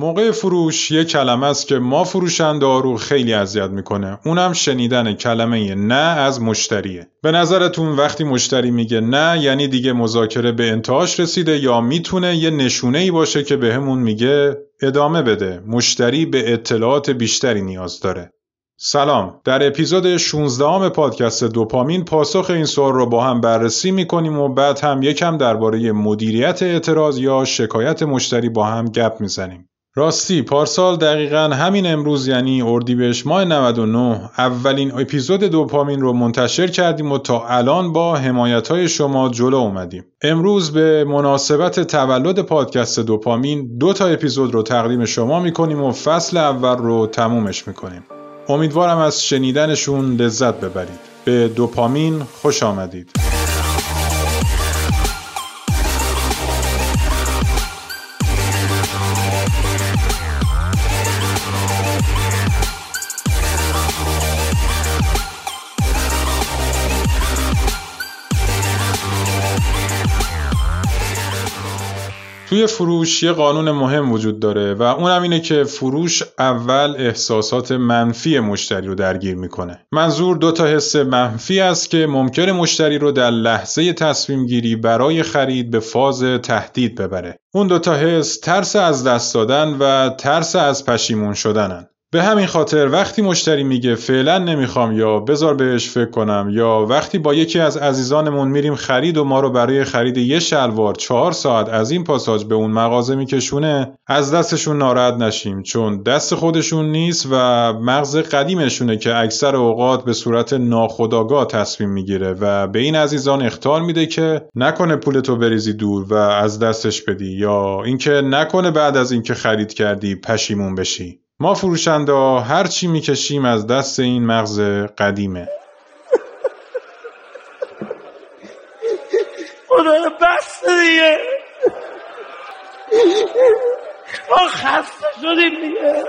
موقع فروش یه کلمه است که ما فروشنده رو خیلی اذیت می‌کنه. اونم شنیدن کلمه نه از مشتریه. به نظرتون وقتی مشتری میگه نه یعنی دیگه مذاکره به انتهاش رسیده یا می‌تونه یه نشونه ای باشه که بهمون میگه ادامه بده. مشتری به اطلاعات بیشتری نیاز داره. سلام در اپیزود 16 پادکست دوپامین پاسخ این سوال رو با هم بررسی می‌کنیم و بعد هم یکم درباره مدیریت اعتراض یا شکایت مشتری با هم گپ می‌زنیم راستی پارسال دقیقا همین امروز یعنی اردیبهشت ماه 99 اولین اپیزود دوپامین رو منتشر کردیم و تا الان با حمایت های شما جلو اومدیم. امروز به مناسبت تولد پادکست دوپامین دو تا اپیزود رو تقدیم شما می‌کنیم و فصل اول رو تمومش می‌کنیم. امیدوارم از شنیدنشون لذت ببرید. به دوپامین خوش آمدید. توی فروش یه قانون مهم وجود داره و اونم اینه که فروش اول احساسات منفی مشتری رو درگیر می‌کنه. منظور دو تا حس منفی است که ممکن مشتری رو در لحظه تصمیم گیری برای خرید به فاز تهدید ببره. اون دو تا حس ترس از دست دادن و ترس از پشیمون شدنن. به همین خاطر وقتی مشتری میگه فعلا نمی‌خوام یا بذار بهش فکر کنم یا وقتی با یکی از عزیزانمون میریم خرید و ما رو برای خرید یه شلوار چهار ساعت از این پاساج به اون مغازه میکشونه از دستشون ناراحت نشیم چون دست خودشون نیست و مغز قدیمشونه که اکثر اوقات به صورت ناخودآگاه تصمیم می‌گیره و به این عزیزان اختار میده که نکنه پولتو بریزی دور و از دستش بدی یا اینکه نکنه بعد از اینکه خرید کردی پشیمون بشی. ما فروشنده هر چی می‌کشیم از دست این مغز قدیمه. خدا بس دیگه. ما خسته شدیم دیگه.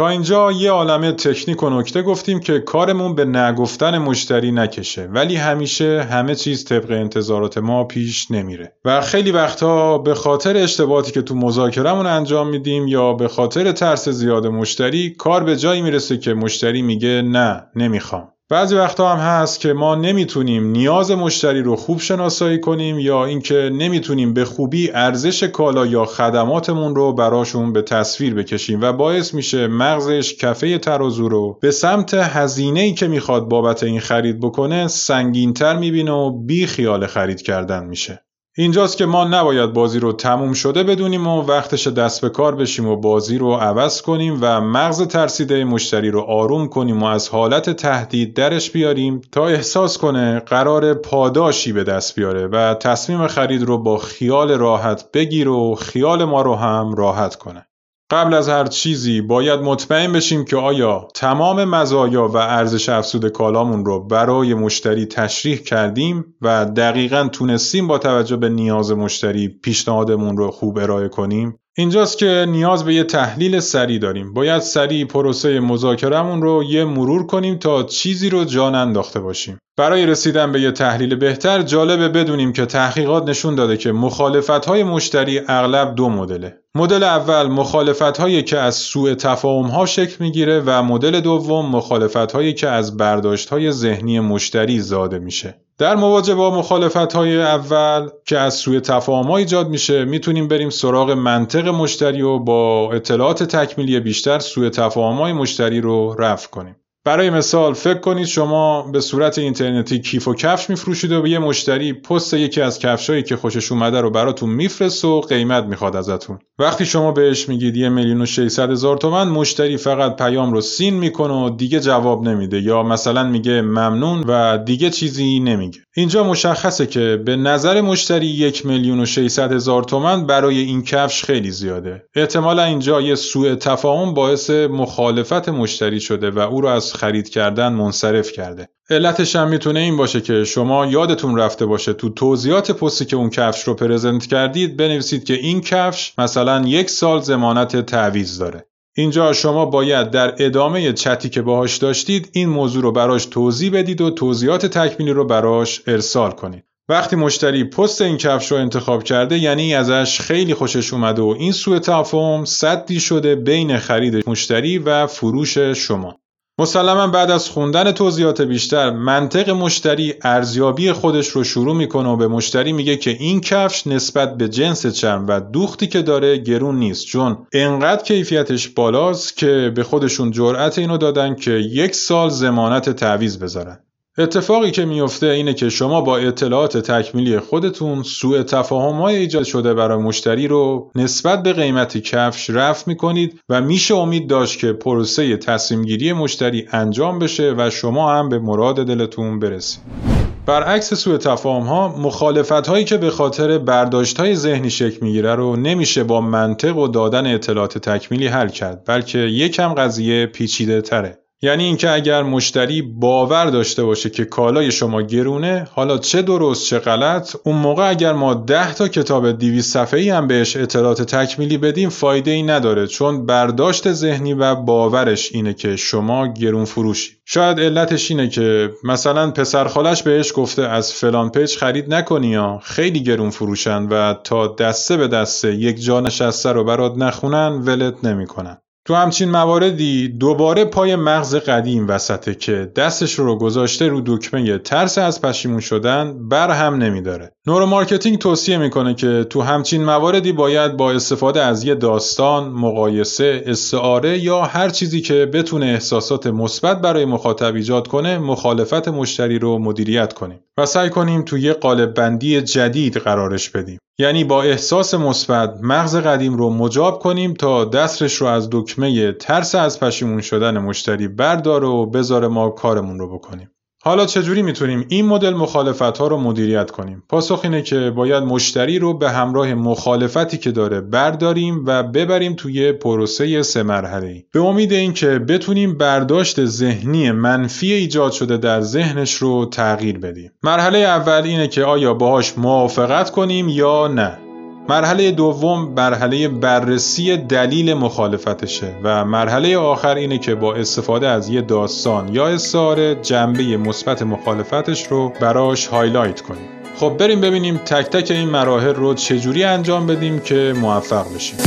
تا اینجا یه عالمه تکنیک و نکته گفتیم که کارمون به نگفتن مشتری نکشه ولی همیشه همه چیز طبق انتظارات ما پیش نمیره. و خیلی وقتها به خاطر اشتباهاتی که تو مذاکرمون انجام میدیم یا به خاطر ترس زیاد مشتری کار به جایی می‌رسه که مشتری میگه نه نمی‌خوام. بعضی وقتا هم هست که ما نمی‌تونیم نیاز مشتری رو خوب شناسایی کنیم یا اینکه نمی‌تونیم به خوبی ارزش کالا یا خدماتمون رو براشون به تصویر بکشیم و باعث میشه مغزش کفه ترازو رو به سمت هزینه ای که می‌خواد بابت این خرید بکنه سنگینتر می‌بینه و بی خیال خرید کردن میشه. اینجاست که ما نباید بازی رو تموم شده بدونیم و وقتش دست به کار بشیم و بازی رو عوض کنیم و مغز ترسیده مشتری رو آروم کنیم و از حالت تهدید درش بیاریم تا احساس کنه قرار پاداشی به دست بیاره و تصمیم خرید رو با خیال راحت بگیر و خیال ما رو هم راحت کنه. قبل از هر چیزی باید مطمئن بشیم که آیا تمام مزایا و ارزش افزود کالامون رو برای مشتری تشریح کردیم و دقیقا تونستیم با توجه به نیاز مشتری پیشنهادمون رو خوب ارائه کنیم؟ اینجاست که نیاز به یه تحلیل سریع داریم باید سریع پروسه مذاکرهمون رو یه مرور کنیم تا چیزی رو جان انداخته باشیم برای رسیدن به یه تحلیل بهتر جالبه بدونیم که تحقیقات نشون داده که مخالفت های مشتری اغلب دو مدله. مدل اول مخالفت هایی که از سوء تفاهم ها شکل می‌گیره و مدل دوم مخالفت هایی که از برداشت های ذهنی مشتری زاده میشه. در مواجه با مخالفت های اول که از سوء تفاهم ایجاد میشه می‌تونیم بریم سراغ منطق مشتری و با اطلاعات تکمیلی بیشتر سوء تفاهم های مشتری رو رفع کنیم. برای مثال فکر کنید شما به صورت اینترنتی کیف و کفش میفروشید و به یه مشتری پست یکی از کفشایی که خوشش اومده رو براتون میفرست و قیمت می‌خواد ازتون. وقتی شما بهش میگید یه میلیون و 600 هزار تومن مشتری فقط پیام رو سین می‌کنه و دیگه جواب نمیده یا مثلا میگه ممنون و دیگه چیزی نمیگه. اینجا مشخصه که به نظر مشتری یک میلیون و 600 هزار تومن برای این کفش خیلی زیاده. احتمالا اینجا یه سوء تفاهم باعث مخالفت مشتری شده و او رو از خرید کردن منصرف کرده. علتش هم می‌تونه این باشه که شما یادتون رفته باشه تو توضیحات پستی که اون کفش رو پرزنت کردید بنویسید که این کفش مثلا یک سال زمانت تعویض داره. اینجا شما باید در ادامه چتی که باهاش داشتید این موضوع رو براش توضیح بدید و توضیحات تکمیلی رو براش ارسال کنید. وقتی مشتری پست این کفش رو انتخاب کرده یعنی ازش خیلی خوشش اومده و این سوء تفاهم صدی شده بین خرید مشتری و فروش شما. مسلما بعد از خوندن توضیحات بیشتر منطق مشتری ارزیابی خودش رو شروع می‌کنه و به مشتری میگه که این کفش نسبت به جنس چرم و دوختی که داره گرون نیست چون انقدر کیفیتش بالاست که به خودشون جرأت اینو دادن که یک سال زمانت تعویز بذارن. اتفاقی که میفته اینه که شما با اطلاعات تکمیلی خودتون سوء تفاهم های ایجاد شده برای مشتری رو نسبت به قیمت کفش رفع می‌کنید و میشه امید داشت که پروسه تصمیم گیری مشتری انجام بشه و شما هم به مراد دلتون برسید. برعکس سوء تفاهم ها مخالفت هایی که به خاطر برداشت های ذهنی شکل می‌گیره رو نمیشه با منطق و دادن اطلاعات تکمیلی حل کرد بلکه یکم قضیه پیچیده تره یعنی اینکه اگر مشتری باور داشته باشه که کالای شما گرونه حالا چه درست چه غلط اون موقع اگر ما 10 تا کتاب 200 صفحه‌ای هم بهش اطلاعات تکمیلی بدیم فایده ای نداره چون برداشت ذهنی و باورش اینه که شما گرون فروشی. شاید علتش اینه که مثلا پسر خالش بهش گفته از فلان page خرید نکنی یا خیلی گرون فروشن و تا دسته به دسته یک جا نشسته رو برات نخونن ولت نمی‌کنن. تو همچین مواردی دوباره پای مغز قدیم وسطه که دستش رو گذاشته رو دکمه ترس از پشیمون شدن بر هم نمیداره. neuromarketing توصیه می‌کنه که تو همچین مواردی باید با استفاده از یه داستان، مقایسه، استعاره یا هر چیزی که بتونه احساسات مثبت برای مخاطب ایجاد کنه مخالفت مشتری رو مدیریت کنیم و سعی کنیم تو یه قالب بندی جدید قرارش بدیم. یعنی با احساس مثبت مغز قدیم رو مجاب کنیم تا دستش رو از دکمه ترس از پشیمون شدن مشتری برداره و بذاره ما کارمون رو بکنیم. حالا چجوری می‌تونیم این مدل مخالفت ها رو مدیریت کنیم؟ پاسخ اینه که باید مشتری رو به همراه مخالفتی که داره برداریم و ببریم توی پروسه سه مرحله ای. به امید اینکه بتونیم برداشت ذهنی منفی ایجاد شده در ذهنش رو تغییر بدیم. مرحله اول اینه که آیا باهاش موافقت کنیم یا نه. مرحله دوم مرحله بررسی دلیل مخالفتشه و مرحله آخر اینه که با استفاده از یه داستان یا استعاره جنبه مثبت مخالفتش رو براش هایلایت کنیم. خب بریم ببینیم تک تک این مراحل رو چجوری انجام بدیم که موفق بشیم.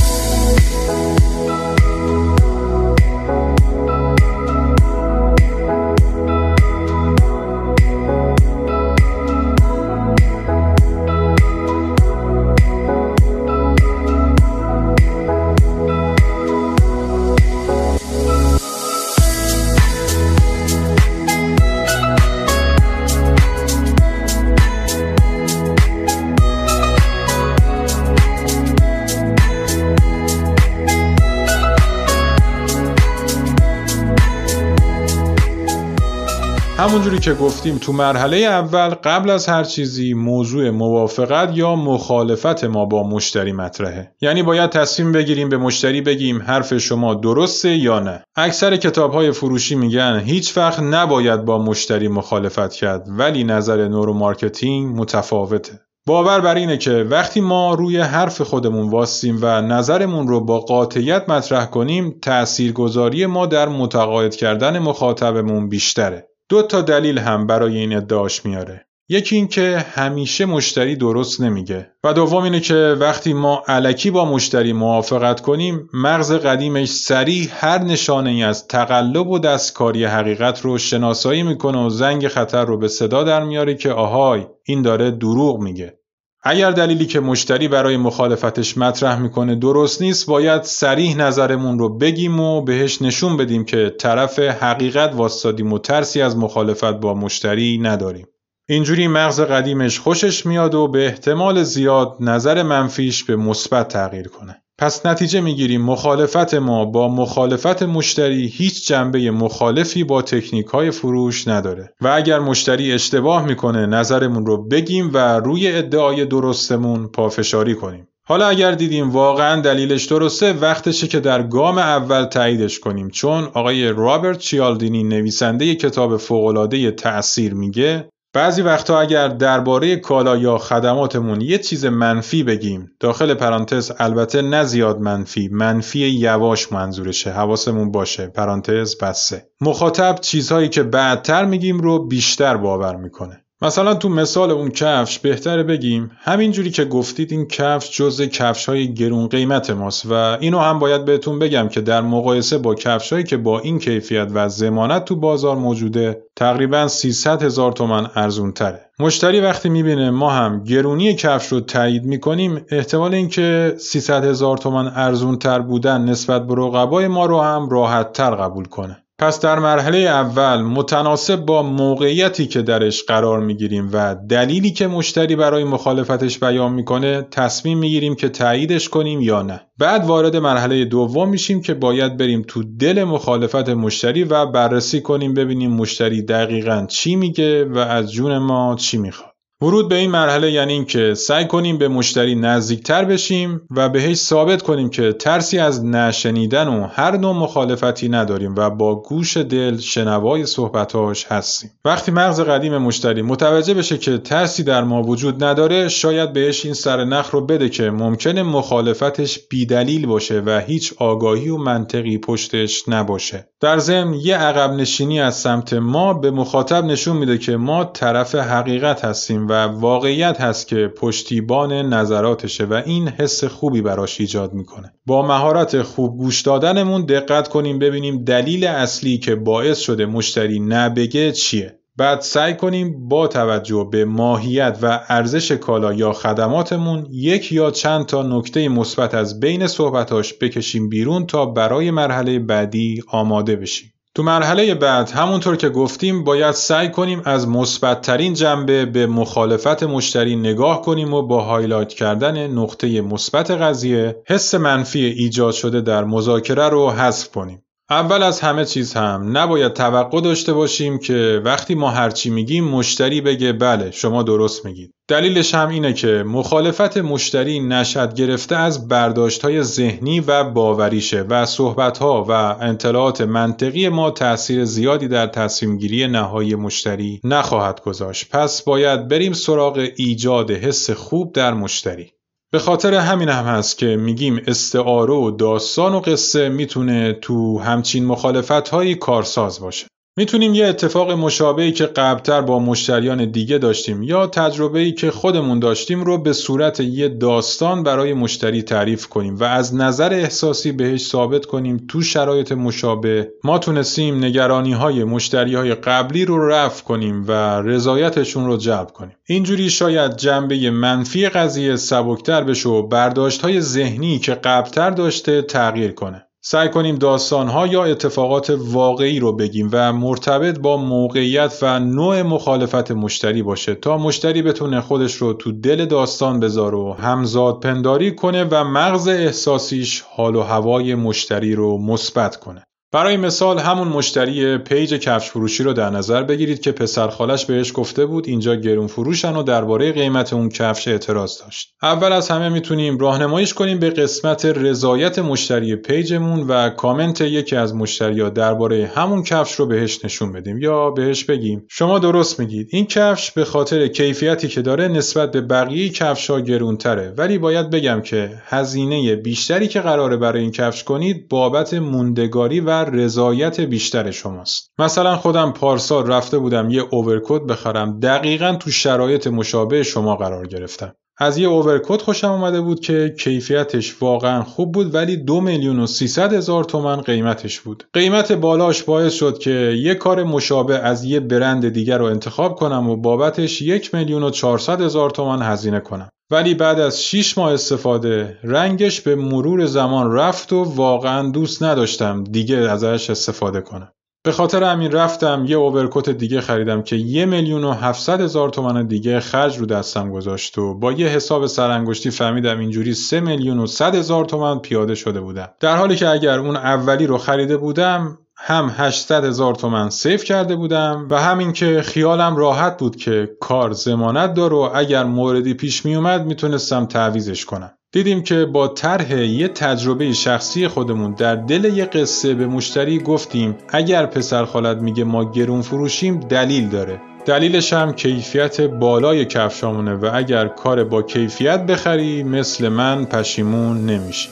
همونجوری که گفتیم تو مرحله اول قبل از هر چیزی موضوع موافقت یا مخالفت ما با مشتری مطرحه. یعنی باید تصمیم بگیریم به مشتری بگیم حرف شما درسته یا نه. اکثر کتاب های فروشی میگن هیچ وقت نباید با مشتری مخالفت کرد ولی نظر neuromarketing متفاوته. باور بر اینه که وقتی ما روی حرف خودمون واستیم و نظرمون رو با قاطعیت مطرح کنیم تأثیرگذاری ما در متقاعد کردن مخاطبمون بیشتره. دو تا دلیل هم برای این ادعاش میاره. یکی این که همیشه مشتری درست نمیگه و دوم اینه که وقتی ما الکی با مشتری موافقت کنیم مغز قدیمش سریع هر نشانه ای از تقلب و دستکاری حقیقت رو شناسایی می‌کنه و زنگ خطر رو به صدا در میاره که آهای این داره دروغ میگه. اگر دلیلی که مشتری برای مخالفتش مطرح می‌کنه درست نیست باید سریح نظرمون رو بگیم و بهش نشون بدیم که طرف حقیقت واستادیم و ترسی از مخالفت با مشتری نداریم. اینجوری مغز قدیمش خوشش میاد و به احتمال زیاد نظر منفیش به مثبت تغییر کنه. پس نتیجه می‌گیریم مخالفت ما با مخالفت مشتری هیچ جنبه مخالفی با تکنیک های فروش نداره. و اگر مشتری اشتباه می‌کنه نظرمون رو بگیم و روی ادعای درستمون پافشاری کنیم. حالا اگر دیدیم واقعا دلیلش درسته وقتشه که در گام اول تاییدش کنیم. چون آقای رابرت چیالدینی نویسنده کتاب فوقالعاده تأثیر میگه بعضی وقتا اگر درباره کالا یا خدماتمون یه چیز منفی بگیم داخل پرانتز البته نه زیاد منفی منفی یواش منظورشه حواسمون باشه. پرانتز بسته مخاطب چیزهایی که بعدتر میگیم رو بیشتر باور می‌کنه. مثلا تو مثال اون کفش بهتره بگیم همینجوری که گفتید این کفش جز کفش های گرون قیمت ماست و اینو هم باید بهتون بگم که در مقایسه با کفش هایی که با این کیفیت و زمانت تو بازار موجوده تقریبا 300 هزار تومن ارزون تره. مشتری وقتی می‌بینه ما هم گرونی کفش رو تایید می‌کنیم احتمال اینکه 300 هزار تومن ارزون تر بودن نسبت به رقبای ما رو هم راحت تر قبول کنه. پس در مرحله اول متناسب با موقعیتی که درش قرار می‌گیریم و دلیلی که مشتری برای مخالفتش بیان می‌کنه تصمیم می‌گیریم که تاییدش کنیم یا نه. بعد وارد مرحله دوم میشیم که باید بریم تو دل مخالفت مشتری و بررسی کنیم ببینیم مشتری دقیقا چی میگه و از جون ما چی می‌خواد. ورود به این مرحله یعنی اینکه سعی کنیم به مشتری نزدیکتر بشیم و بهش ثابت کنیم که ترسی از نشنیدن و هر نوع مخالفتی نداریم و با گوش دل شنوای صحبتاش هستیم. وقتی مغز قدیم مشتری متوجه بشه که ترسی در ما وجود نداره شاید بهش این سر نخ رو بده که ممکنه مخالفتش بیدلیل باشه و هیچ آگاهی و منطقی پشتش نباشه. در ضمن یه عقب نشینی از سمت ما به مخاطب نشون میده که ما طرف حقیقت هستیم و واقعیت هست که پشتیبان نظراتشه و این حس خوبی براش ایجاد می‌کنه با مهارت خوب گوش دادنمون دقت کنیم ببینیم دلیل اصلی که باعث شده مشتری نبگه چیه بعد سعی کنیم با توجه به ماهیت و ارزش کالا یا خدماتمون یک یا چند تا نکته مثبت از بین صحبتاش بکشیم بیرون تا برای مرحله بعدی آماده بشیم. تو مرحله بعد همونطور که گفتیم باید سعی کنیم از مثبتترین جنبه به مخالفت مشتری نگاه کنیم و با هایلایت کردن نقطه مثبت قضیه حس منفی ایجاد شده در مذاکره رو حذف کنیم. اول از همه چیز هم نباید توقع داشته باشیم که وقتی ما هرچی میگیم مشتری بگه بله شما درست میگید. دلیلش هم اینه که مخالفت مشتری نشد گرفته از برداشت های ذهنی و باوریشه و صحبت ها و اطلاعات منطقی ما تأثیر زیادی در تصمیم گیری نهایی مشتری نخواهد گذاشت. پس باید بریم سراغ ایجاد حس خوب در مشتری. به خاطر همین هم هست که میگیم استعاره و داستان و قصه می‌تونه تو همچین مخالفت هایی کارساز باشه. می‌تونیم یه اتفاق مشابهی که قبلتر با مشتریان دیگه داشتیم یا تجربه‌ای که خودمون داشتیم رو به صورت یه داستان برای مشتری تعریف کنیم و از نظر احساسی بهش ثابت کنیم تو شرایط مشابه ما تونستیم نگرانی های مشتری های قبلی رو رفع کنیم و رضایتشون رو جلب کنیم. اینجوری شاید جنبه منفی قضیه سبکتر بشه و برداشت های ذهنی که قبلتر داشته تغییر کنه. سعی کنیم داستانها یا اتفاقات واقعی رو بگیم و مرتبط با موقعیت و نوع مخالفت مشتری باشه تا مشتری بتونه خودش رو تو دل داستان بذاره و همزاد پنداری کنه و مغز احساسیش حال و هوای مشتری رو مثبت کنه. برای مثال همون مشتری page کفش فروشی رو در نظر بگیرید که پسر خالش بهش گفته بود اینجا گرون فروشن و درباره قیمت اون کفش اعتراض داشت. اول از همه می‌تونیم راهنماییش کنیم به قسمت رضایت مشتری page مون و کامنت یکی از مشتریا درباره همون کفش رو بهش نشون بدیم یا بهش بگیم. شما درست میگید. این کفش به خاطر کیفیتی که داره نسبت به بقیه کفش ها گرونتره. ولی باید بگم که هزینه بیشتری که قراره برای این کفش کنید بابت موندگاری و رضایت بیشتر شماست. مثلا خودم پارسال رفته بودم یه overcoat بخرم دقیقا تو شرایط مشابه شما قرار گرفتم. از یه اوورکوت خوشم اومده بود که کیفیتش واقعا خوب بود ولی دو میلیون و سیصد هزار تومن قیمتش بود. قیمت بالاش باعث شد که یه کار مشابه از یه برند دیگر رو انتخاب کنم و بابتش یک میلیون و چهارصد هزار تومن هزینه کنم. ولی بعد از 6 ماه استفاده رنگش به مرور زمان رفت و واقعا دوست نداشتم دیگه ازش استفاده کنم. به خاطر همین رفتم یه اوورکوت دیگه خریدم که یه میلیون و هفتصد هزار تومن دیگه خرج رو دستم گذاشت و با یه حساب سرانگشتی فهمیدم اینجوری سه میلیون و صد هزار تومن پیاده شده بودم در حالی که اگر اون اولی رو خریده بودم هم 800 هزار تومن سیف کرده بودم و همین که خیالم راحت بود که کار زمانت داره و اگر موردی پیش می اومد می‌تونستم تعویزش کنم. دیدیم که با طرح یه تجربه شخصی خودمون در دل یه قصه به مشتری گفتیم اگر پسر خالت میگه ما گرون فروشیم دلیل داره. دلیلش هم کیفیت بالای کفشامونه و اگر کار با کیفیت بخری مثل من پشیمون نمیشی.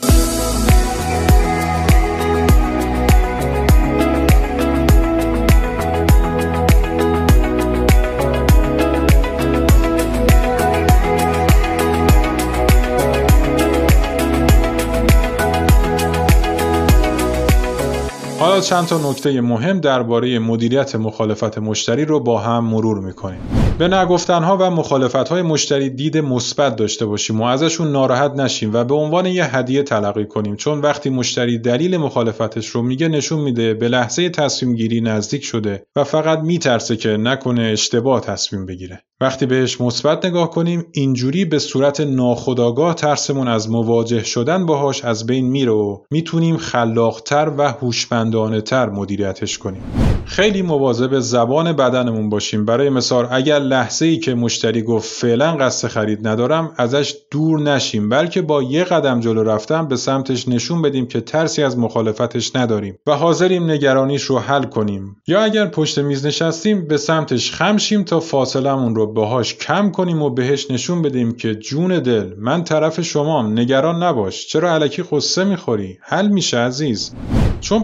حالا چند تا نکته مهم درباره مدیریت مخالفت مشتری رو با هم مرور می‌کنیم. به نگفتنها و مخالفتهای مشتری دید مثبت داشته باشیم و ازشون ناراحت نشیم و به عنوان یه هدیه تلقی کنیم چون وقتی مشتری دلیل مخالفتش رو میگه نشون میده به لحظه تصمیم گیری نزدیک شده و فقط میترسه که نکنه اشتباه تصمیم بگیره. وقتی بهش مثبت نگاه کنیم اینجوری به صورت ناخودآگاه ترسمون از مواجه شدن باهاش از بین میره و می‌تونیم خلاقتر و هوشمندانه تر مدیریتش کنیم. خیلی مواظب زبان بدنمون باشیم. برای مثال اگر لحظه ای که مشتری گفت فعلا قصد خرید ندارم ازش دور نشیم بلکه با یه قدم جلو رفتن به سمتش نشون بدیم که ترسی از مخالفتش نداریم و حاضریم نگرانیش رو حل کنیم. یا اگر پشت میز نشستیم به سمتش خمشیم تا فاصلمون رو باهاش کم کنیم و بهش نشون بدیم که جون دل من طرف شمام نگران نباش. چرا علکی قصه می‌خوری؟ حل میشه عزیز. چون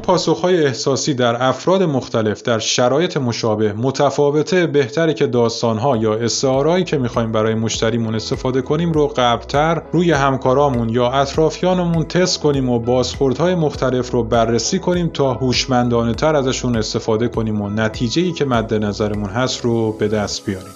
پاسخهای احساسی در افراد مختلف در شرایط مشابه متفاوته بهتره که داستانها یا استعارهایی که می‌خوایم برای مشتریمون استفاده کنیم رو قبلتر روی همکارامون یا اطرافیانمون تست کنیم و بازخوردهای مختلف رو بررسی کنیم تا هوشمندانه تر ازشون استفاده کنیم و نتیجه که مد نظرمون هست رو به دست بیاریم.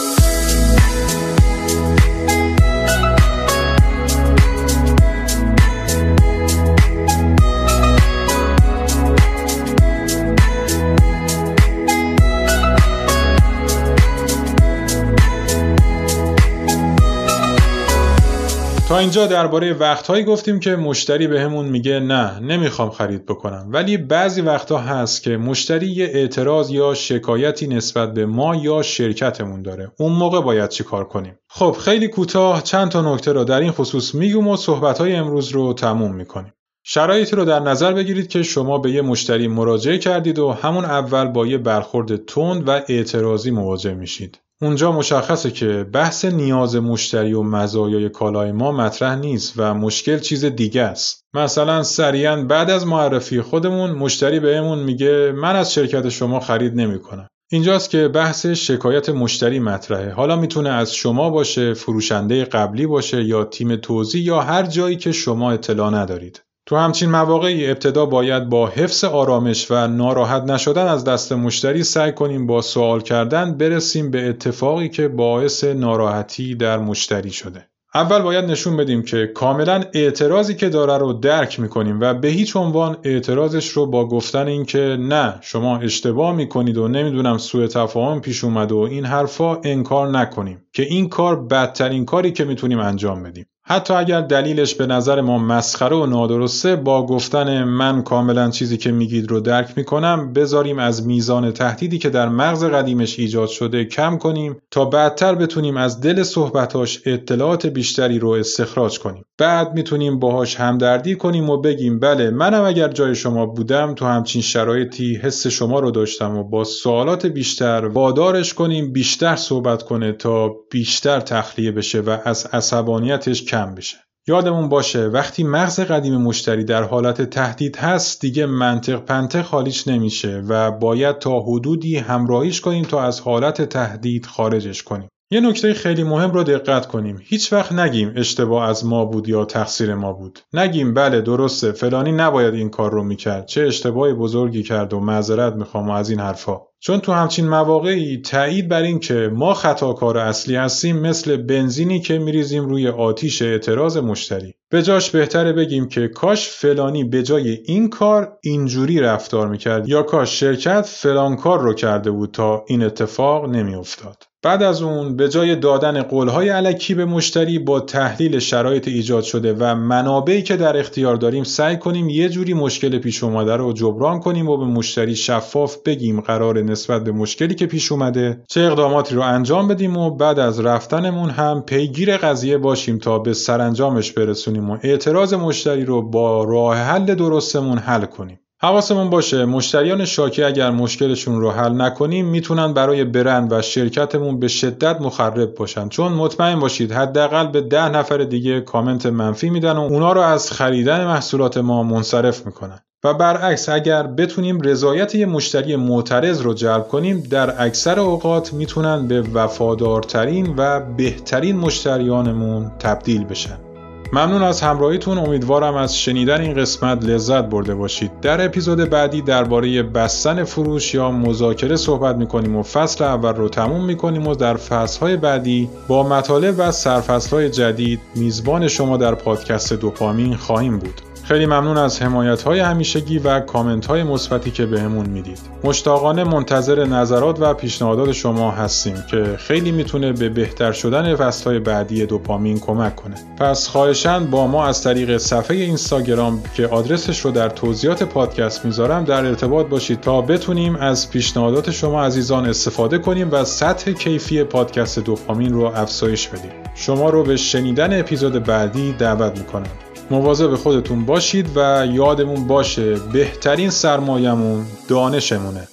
اینجا درباره وقتهایی گفتیم که مشتری بهمون میگه نه نمی‌خوام خرید بکنم. ولی بعضی وقتها هست که مشتری یه اعتراض یا شکایتی نسبت به ما یا شرکتمون داره. اون موقع باید چی کار کنیم؟ خب خیلی کوتاه چند تا نکته رو در این خصوص میگم و صحبتهای امروز رو تموم می‌کنیم. شرایطی رو در نظر بگیرید که شما به یه مشتری مراجعه کردید و همون اول با یه برخورد تند و اعتراضی مواجه میشید. اونجا مشخصه که بحث نیاز مشتری و مزایای کالای ما مطرح نیست و مشکل چیز دیگه است. مثلا سریعا بعد از معرفی خودمون مشتری بهمون میگه من از شرکت شما خرید نمی‌کنم. اینجاست که بحث شکایت مشتری مطرحه. حالا می‌تونه از شما باشه، فروشنده قبلی باشه یا تیم توزیع یا هر جایی که شما اطلاع ندارید. تو همچین مواقعی ابتدا باید با حفظ آرامش و ناراحت نشدن از دست مشتری سعی کنیم با سوال کردن برسیم به اتفاقی که باعث ناراحتی در مشتری شده. اول باید نشون بدیم که کاملا اعتراضی که داره رو درک می‌کنیم و به هیچ عنوان اعتراضش رو با گفتن اینکه نه شما اشتباه می‌کنید و نمی‌دونم سوء تفاهم پیش اومد و این حرفا انکار نکنیم که این کار بدترین کاری که می‌تونیم انجام بدیم. حتی اگر دلیلش به نظر ما مسخره و نادرسته با گفتن من کاملا چیزی که میگید رو درک می‌کنم بذاریم از میزان تهدیدی که در مغز قدیمش ایجاد شده کم کنیم تا بعدتر بتونیم از دل صحبتاش اطلاعات بیشتری رو استخراج کنیم. بعد می‌تونیم باهاش همدردی کنیم و بگیم بله منم اگر جای شما بودم تو همچین شرایطی حس شما رو داشتم و با سوالات بیشتر وادارش کنیم بیشتر صحبت کنه تا بیشتر تخلیه بشه و از عصبانیتش کم بشه. یادمون باشه وقتی مغز قدیم مشتری در حالت تهدید هست دیگه منطق پنته خالیش نمیشه و باید تا حدودی همراهیش کنیم تا از حالت تهدید خارجش کنیم. یه نکته خیلی مهم رو دقت کنیم. هیچ وقت نگیم اشتباه از ما بود یا تقصیر ما بود. نگیم بله درسته فلانی نباید این کار رو می‌کرد. چه اشتباه بزرگی کرد و معذرت می‌خوام از این حرفا. چون تو همچین مواقعی تایید بر این که ما خطاکار اصلی هستیم مثل بنزینی که میریزیم روی آتیش اعتراض مشتری. به جاش بهتره بگیم که کاش فلانی به جای این کار اینجوری رفتار می‌کرد یا کاش شرکت فلان کار رو کرده بود تا این اتفاق نمیافتاد. بعد از اون به جای دادن قولهای علکی به مشتری با تحلیل شرایط ایجاد شده و منابعی که در اختیار داریم سعی کنیم یه جوری مشکل پیش اومده رو جبران کنیم و به مشتری شفاف بگیم قرار نسبت به مشکلی که پیش اومده چه اقداماتی رو انجام بدیم و بعد از رفتنمون هم پیگیر قضیه باشیم تا به سرانجامش برسونیم و اعتراض مشتری رو با راه حل درستمون حل کنیم. حواسمون باشه مشتریان شاکی اگر مشکلشون رو حل نکنیم می‌تونن برای برند و شرکتمون به شدت مخرب باشن. چون مطمئن باشید حداقل به ده نفر دیگه کامنت منفی میدن و اونا رو از خریدن محصولات ما منصرف می‌کنن. و برعکس اگر بتونیم رضایت یه مشتری معترض رو جلب کنیم در اکثر اوقات می‌تونن به وفادارترین و بهترین مشتریانمون تبدیل بشن. ممنون از همراهیتون. امیدوارم از شنیدن این قسمت لذت برده باشید. در اپیزود بعدی درباره بستن فروش یا مذاکره صحبت می‌کنیم و فصل اول رو تموم می‌کنیم و در فصلهای بعدی با مطالب و سرفصلهای جدید میزبان شما در پادکست دوپامین خواهیم بود. خیلی ممنون از حمایت های همیشگی و کامنت های مثبتی که بهمون می‌دید. مشتاقانه منتظر نظرات و پیشنهادات شما هستیم که خیلی می‌تونه به بهتر شدن فصل های بعدی دوپامین کمک کنه. پس خواهشان با ما از طریق صفحه اینستاگرام که آدرسش رو در توضیحات پادکست می‌ذارم در ارتباط باشید تا بتونیم از پیشنهادات شما عزیزان استفاده کنیم و سطح کیفی پادکست دوپامین رو افزایش بدیم. شما رو به شنیدن اپیزود بعدی دعوت می‌کنم. مواظب خودتون باشید و یادمون باشه بهترین سرمایهمون دانشمونه.